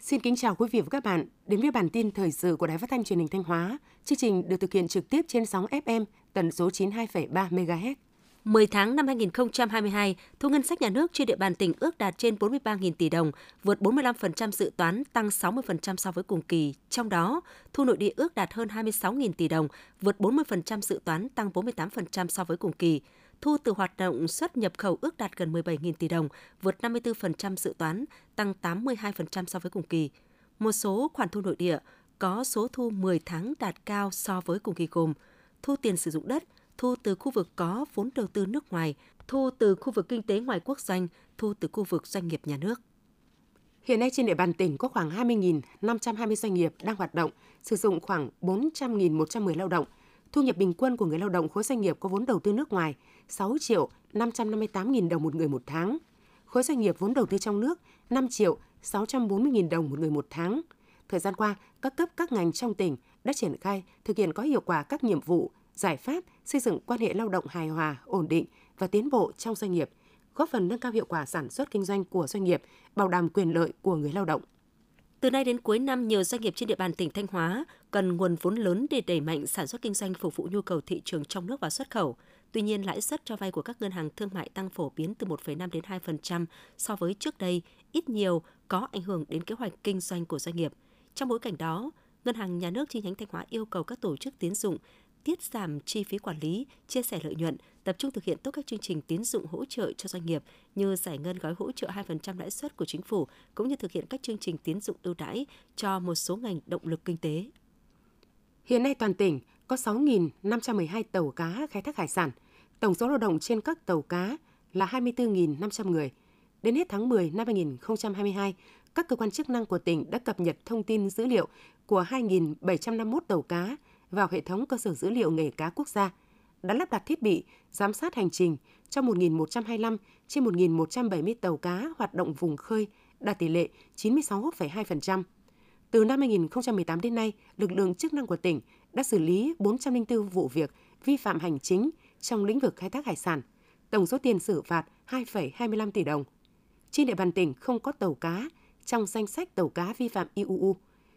Xin kính chào quý vị và các bạn đến với bản tin thời sự của Đài Phát thanh Truyền hình Thanh Hóa. Chương trình được thực hiện trực tiếp trên sóng FM tần số 92,3 MHz. 10 tháng năm 2022, thu ngân sách nhà nước trên địa bàn tỉnh ước đạt trên 43.000 tỷ đồng, vượt 45% dự toán, tăng 60% so với cùng kỳ. Trong đó, thu nội địa ước đạt hơn 26.000 tỷ đồng, vượt 40% dự toán, tăng 48% so với cùng kỳ. Thu từ hoạt động xuất nhập khẩu ước đạt gần 17.000 tỷ đồng, vượt 54% dự toán, tăng 82% so với cùng kỳ. Một số khoản thu nội địa có số thu 10 tháng đạt cao so với cùng kỳ gồm thu tiền sử dụng đất, thu từ khu vực có vốn đầu tư nước ngoài, thu từ khu vực kinh tế ngoài quốc doanh, thu từ khu vực doanh nghiệp nhà nước. Hiện nay trên địa bàn tỉnh có khoảng 20.520 doanh nghiệp đang hoạt động, sử dụng khoảng 400.110 lao động. Thu nhập bình quân của người lao động khối doanh nghiệp có vốn đầu tư nước ngoài 6 triệu 558 nghìn đồng một người một tháng. Khối doanh nghiệp vốn đầu tư trong nước 5 triệu 640 nghìn đồng một người một tháng. Thời gian qua, các cấp các ngành trong tỉnh đã triển khai thực hiện có hiệu quả các nhiệm vụ, giải pháp xây dựng quan hệ lao động hài hòa, ổn định và tiến bộ trong doanh nghiệp, góp phần nâng cao hiệu quả sản xuất kinh doanh của doanh nghiệp, bảo đảm quyền lợi của người lao động. Từ nay đến cuối năm, nhiều doanh nghiệp trên địa bàn tỉnh Thanh Hóa cần nguồn vốn lớn để đẩy mạnh sản xuất kinh doanh phục vụ nhu cầu thị trường trong nước và xuất khẩu. Tuy nhiên, lãi suất cho vay của các ngân hàng thương mại tăng phổ biến từ 1,5 đến 2% so với trước đây, ít nhiều có ảnh hưởng đến kế hoạch kinh doanh của doanh nghiệp. Trong bối cảnh đó, Ngân hàng Nhà nước chi nhánh Thanh Hóa yêu cầu các tổ chức tiến dụng tiết giảm chi phí quản lý, chia sẻ lợi nhuận, tập trung thực hiện tốt các chương trình tín dụng hỗ trợ cho doanh nghiệp như giải ngân gói hỗ trợ 2% lãi suất của chính phủ cũng như thực hiện các chương trình tín dụng ưu đãi cho một số ngành động lực kinh tế. Hiện nay toàn tỉnh có 6.512 tàu cá khai thác hải sản. Tổng số lao động trên các tàu cá là 24.500 người. Đến hết tháng 10 năm 2022, các cơ quan chức năng của tỉnh đã cập nhật thông tin dữ liệu của 2.751 tàu cá vào hệ thống cơ sở dữ liệu nghề cá quốc gia, đã lắp đặt thiết bị giám sát hành trình cho 1.125 trên 1.170 tàu cá hoạt động vùng khơi, đạt tỷ lệ 96,2%. Từ năm 2018 đến nay, lực lượng chức năng của tỉnh đã xử lý 404 vụ việc vi phạm hành chính trong lĩnh vực khai thác hải sản, tổng số tiền xử phạt 2,25 tỷ đồng. Trên địa bàn tỉnh không có tàu cá trong danh sách tàu cá vi phạm IUU,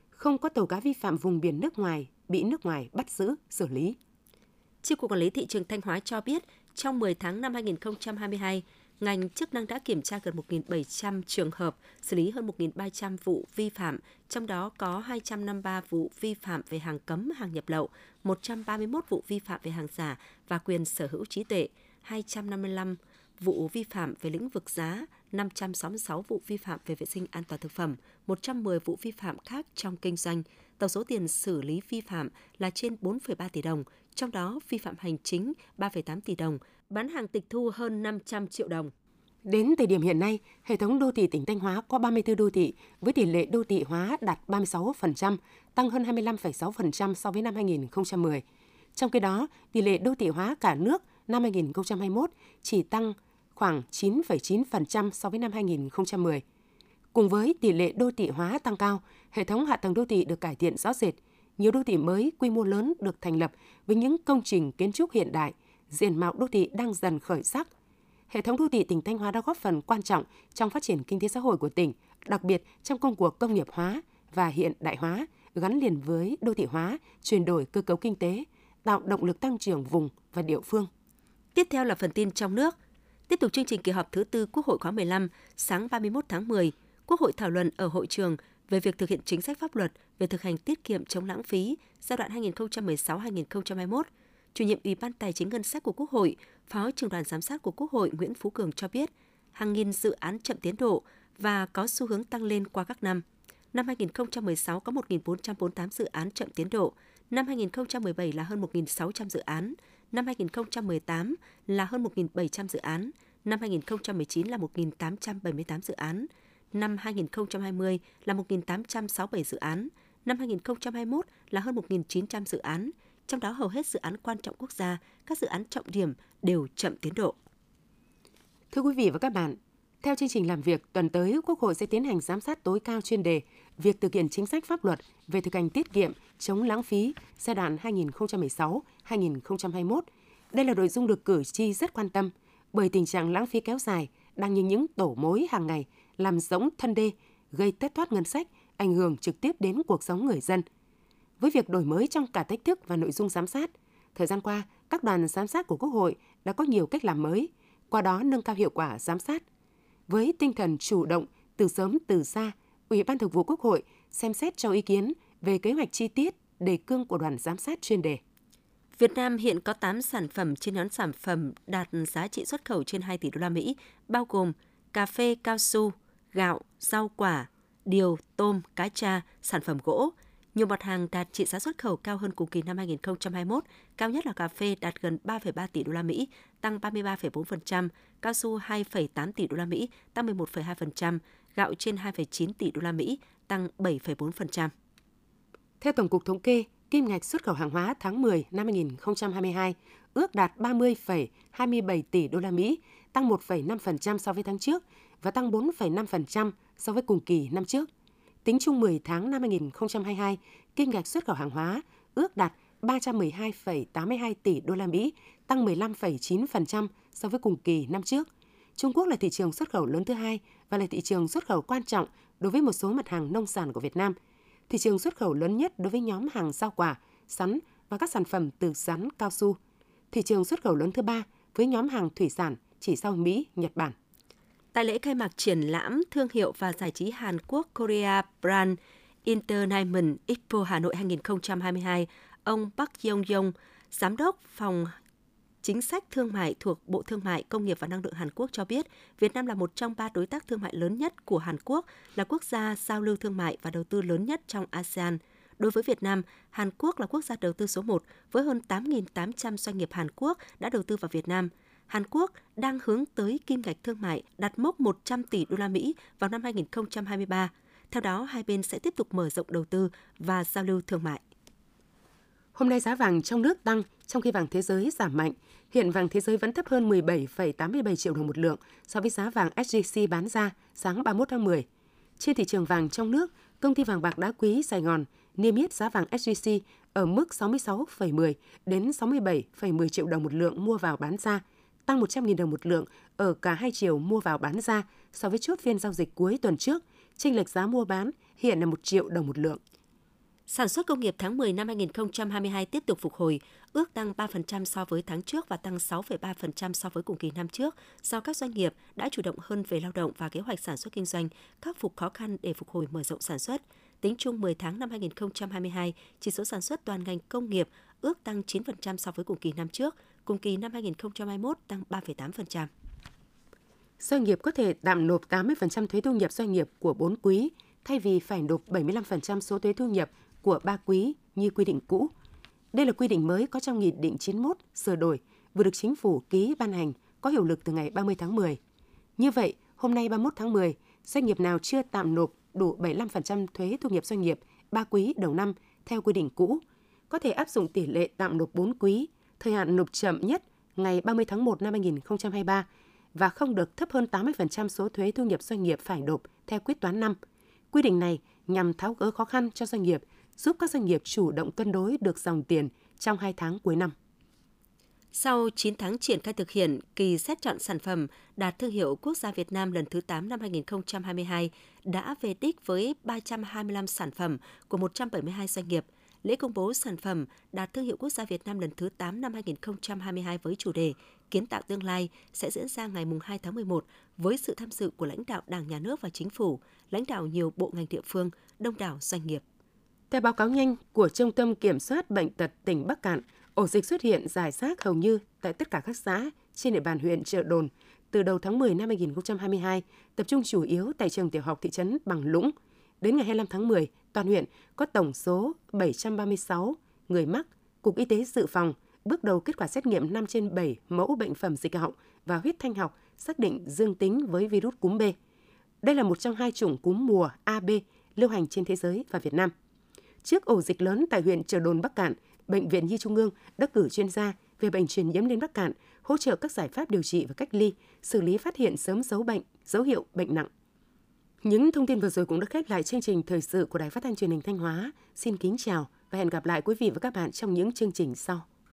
không có tàu cá vi phạm vùng biển nước ngoài bị nước ngoài bắt giữ, xử lý. Chi cục Quản lý thị trường Thanh Hóa cho biết, trong 10 tháng năm 2022, ngành chức năng đã kiểm tra gần 1.700 trường hợp, xử lý hơn 1.300 vụ vi phạm, trong đó có 253 vụ vi phạm về hàng cấm, hàng nhập lậu, 131 vụ vi phạm về hàng giả và quyền sở hữu trí tuệ, 255 vụ vi phạm về lĩnh vực giá, 566 vụ vi phạm về vệ sinh an toàn thực phẩm, 110 vụ vi phạm khác trong kinh doanh. Tổng số tiền xử lý vi phạm là trên 4,3 tỷ đồng, trong đó vi phạm hành chính 3,8 tỷ đồng, bán hàng tịch thu hơn 500 triệu đồng. Đến thời điểm hiện nay, hệ thống đô thị tỉnh Thanh Hóa có 34 đô thị với tỷ lệ đô thị hóa đạt 36%, tăng hơn 25,6% so với năm 2010. Trong khi đó, tỷ lệ đô thị hóa cả nước năm 2021 chỉ tăng khoảng 9,9% so với năm 2010. Cùng với tỷ lệ đô thị hóa tăng cao, hệ thống hạ tầng đô thị được cải thiện rõ rệt. Nhiều đô thị mới quy mô lớn được thành lập với những công trình kiến trúc hiện đại, diện mạo đô thị đang dần khởi sắc. Hệ thống đô thị tỉnh Thanh Hóa đã góp phần quan trọng trong phát triển kinh tế xã hội của tỉnh, đặc biệt trong công cuộc công nghiệp hóa và hiện đại hóa gắn liền với đô thị hóa, chuyển đổi cơ cấu kinh tế, tạo động lực tăng trưởng vùng và địa phương. Tiếp theo là phần tin trong nước. Tiếp tục chương trình kỳ họp thứ tư Quốc hội khóa 15, sáng 31 tháng 10, Quốc hội thảo luận ở hội trường về việc thực hiện chính sách pháp luật về thực hành tiết kiệm chống lãng phí giai đoạn 2016-2021. Chủ nhiệm Ủy ban Tài chính Ngân sách của Quốc hội, Phó trưởng đoàn giám sát của Quốc hội Nguyễn Phú Cường cho biết, hàng nghìn dự án chậm tiến độ và có xu hướng tăng lên qua các năm. Năm 2016 có 1.448 dự án chậm tiến độ, năm 2017 là hơn 1.600 dự án, năm 2018 là hơn 1.700 dự án, năm 2019 là 1.878 dự án, năm 2020 là 1.867 dự án, năm 2021 là hơn 1.900 dự án, trong đó hầu hết dự án quan trọng quốc gia, các dự án trọng điểm đều chậm tiến độ. Thưa quý vị và các bạn, theo chương trình làm việc, tuần tới Quốc hội sẽ tiến hành giám sát tối cao chuyên đề việc thực hiện chính sách pháp luật về thực hành tiết kiệm, chống lãng phí giai đoạn 2016-2021. Đây là nội dung được cử tri rất quan tâm bởi tình trạng lãng phí kéo dài đang như những tổ mối hàng ngày làm rỗng thân đê, gây thất thoát ngân sách, ảnh hưởng trực tiếp đến cuộc sống người dân. Với việc đổi mới trong cả cách thức và nội dung giám sát, thời gian qua, các đoàn giám sát của Quốc hội đã có nhiều cách làm mới, qua đó nâng cao hiệu quả giám sát. Với tinh thần chủ động, từ sớm từ xa, Ủy ban Thường vụ Quốc hội xem xét cho ý kiến về kế hoạch chi tiết đề cương của đoàn giám sát chuyên đề. Việt Nam hiện có 8 sản phẩm trên nhóm sản phẩm đạt giá trị xuất khẩu trên 2 tỷ đô la Mỹ, bao gồm cà phê cao su, gạo, rau quả, điều, tôm, cá tra, sản phẩm gỗ. Nhiều mặt hàng đạt trị giá xuất khẩu cao hơn cùng kỳ năm 2021, cao nhất là cà phê đạt gần 3,3 tỷ đô la Mỹ, tăng 33,4%, cao su 2,8 tỷ đô la Mỹ, tăng 11,2%, gạo trên 2,9 tỷ đô la Mỹ, tăng 7,4%. Theo Tổng cục Thống kê, kim ngạch xuất khẩu hàng hóa tháng 10 năm 2022 ước đạt 30,27 tỷ đô la Mỹ, tăng 1,5% so với tháng trước và tăng 4,5% so với cùng kỳ năm trước. Tính chung 10 tháng năm 2022, kim ngạch xuất khẩu hàng hóa ước đạt 312,82 tỷ đô la Mỹ, tăng 15,9% so với cùng kỳ năm trước. Trung Quốc là thị trường xuất khẩu lớn thứ hai và là thị trường xuất khẩu quan trọng đối với một số mặt hàng nông sản của Việt Nam. Thị trường xuất khẩu lớn nhất đối với nhóm hàng rau quả, sắn và các sản phẩm từ sắn, cao su. Thị trường xuất khẩu lớn thứ ba với nhóm hàng thủy sản chỉ sau Mỹ, Nhật Bản. Tại lễ khai mạc triển lãm thương hiệu và giải trí Hàn Quốc Korea Brand International Expo Hà Nội 2022, ông Park Yong Yong, Giám đốc Phòng Chính sách Thương mại thuộc Bộ Thương mại, Công nghiệp và Năng lượng Hàn Quốc cho biết, Việt Nam là một trong ba đối tác thương mại lớn nhất của Hàn Quốc, là quốc gia giao lưu thương mại và đầu tư lớn nhất trong ASEAN. Đối với Việt Nam, Hàn Quốc là quốc gia đầu tư số 1 với hơn 8.800 doanh nghiệp Hàn Quốc đã đầu tư vào Việt Nam. Hàn Quốc đang hướng tới kim ngạch thương mại đạt mốc 100 tỷ đô la Mỹ vào năm 2023. Theo đó, hai bên sẽ tiếp tục mở rộng đầu tư và giao lưu thương mại. Hôm nay giá vàng trong nước tăng, trong khi vàng thế giới giảm mạnh. Hiện vàng thế giới vẫn thấp hơn 17,87 triệu đồng một lượng so với giá vàng SJC bán ra sáng 31 tháng 10. Trên thị trường vàng trong nước, công ty vàng bạc đá quý Sài Gòn niêm yết giá vàng SJC ở mức 66,10 đến 67,10 triệu đồng một lượng mua vào bán ra, tăng 100.000 đồng một lượng ở cả hai chiều mua vào bán ra so với chốt phiên giao dịch cuối tuần trước. Chênh lệch giá mua bán hiện là 1 triệu đồng một lượng. Sản xuất công nghiệp tháng 10 năm 2022 tiếp tục phục hồi, ước tăng 3% so với tháng trước và tăng 6,3% so với cùng kỳ năm trước do các doanh nghiệp đã chủ động hơn về lao động và kế hoạch sản xuất kinh doanh, khắc phục khó khăn để phục hồi mở rộng sản xuất. Tính chung 10 tháng năm 2022, chỉ số sản xuất toàn ngành công nghiệp ước tăng 9% so với cùng kỳ năm trước, cùng kỳ năm 2021 tăng 3,8%. Doanh nghiệp có thể tạm nộp 80% thuế thu nhập doanh nghiệp của 4 quý thay vì phải nộp 75% số thuế thu nhập của ba quý như quy định cũ. Đây là quy định mới có trong Nghị định 91 sửa đổi vừa được chính phủ ký ban hành có hiệu lực từ ngày 30 tháng 10. Như vậy, hôm nay 31 tháng 10, doanh nghiệp nào chưa tạm nộp đủ 75% thuế thu nhập doanh nghiệp ba quý đầu năm theo quy định cũ, có thể áp dụng tỷ lệ tạm nộp 4 quý, thời hạn nộp chậm nhất ngày 30 tháng 1 năm 2023 và không được thấp hơn 80% số thuế thu nhập doanh nghiệp phải nộp theo quyết toán năm. Quy định này nhằm tháo gỡ khó khăn cho doanh nghiệp giúp các doanh nghiệp chủ động cân đối được dòng tiền trong 2 tháng cuối năm. Sau 9 tháng triển khai thực hiện kỳ xét chọn sản phẩm đạt thương hiệu quốc gia Việt Nam lần thứ 8 năm 2022 đã về đích với 325 sản phẩm của 172 doanh nghiệp. Lễ công bố sản phẩm đạt thương hiệu quốc gia Việt Nam lần thứ 8 năm 2022 với chủ đề Kiến tạo tương lai sẽ diễn ra ngày 2 tháng 11 với sự tham dự của lãnh đạo Đảng, Nhà nước và Chính phủ, lãnh đạo nhiều bộ ngành địa phương, đông đảo doanh nghiệp. Theo báo cáo nhanh của Trung tâm Kiểm soát Bệnh tật tỉnh Bắc Cạn, ổ dịch xuất hiện rải rác hầu như tại tất cả các xã trên địa bàn huyện Trợ Đồn từ đầu tháng 10 năm 2022, tập trung chủ yếu tại trường tiểu học thị trấn Bằng Lũng. Đến ngày 25 tháng 10, toàn huyện có tổng số 736 người mắc. Cục Y tế dự phòng bước đầu kết quả xét nghiệm 5 trên 7 mẫu bệnh phẩm dịch họng và huyết thanh học xác định dương tính với virus cúm B. Đây là một trong hai chủng cúm mùa AB lưu hành trên thế giới và Việt Nam. Trước ổ dịch lớn tại huyện Trợ Đồn Bắc Cạn, Bệnh viện Nhi Trung ương đã cử chuyên gia về bệnh truyền nhiễm đến Bắc Cạn, hỗ trợ các giải pháp điều trị và cách ly, xử lý phát hiện sớm dấu bệnh, dấu hiệu bệnh nặng. Những thông tin vừa rồi cũng đã khép lại chương trình thời sự của Đài Phát thanh Truyền hình Thanh Hóa. Xin kính chào và hẹn gặp lại quý vị và các bạn trong những chương trình sau.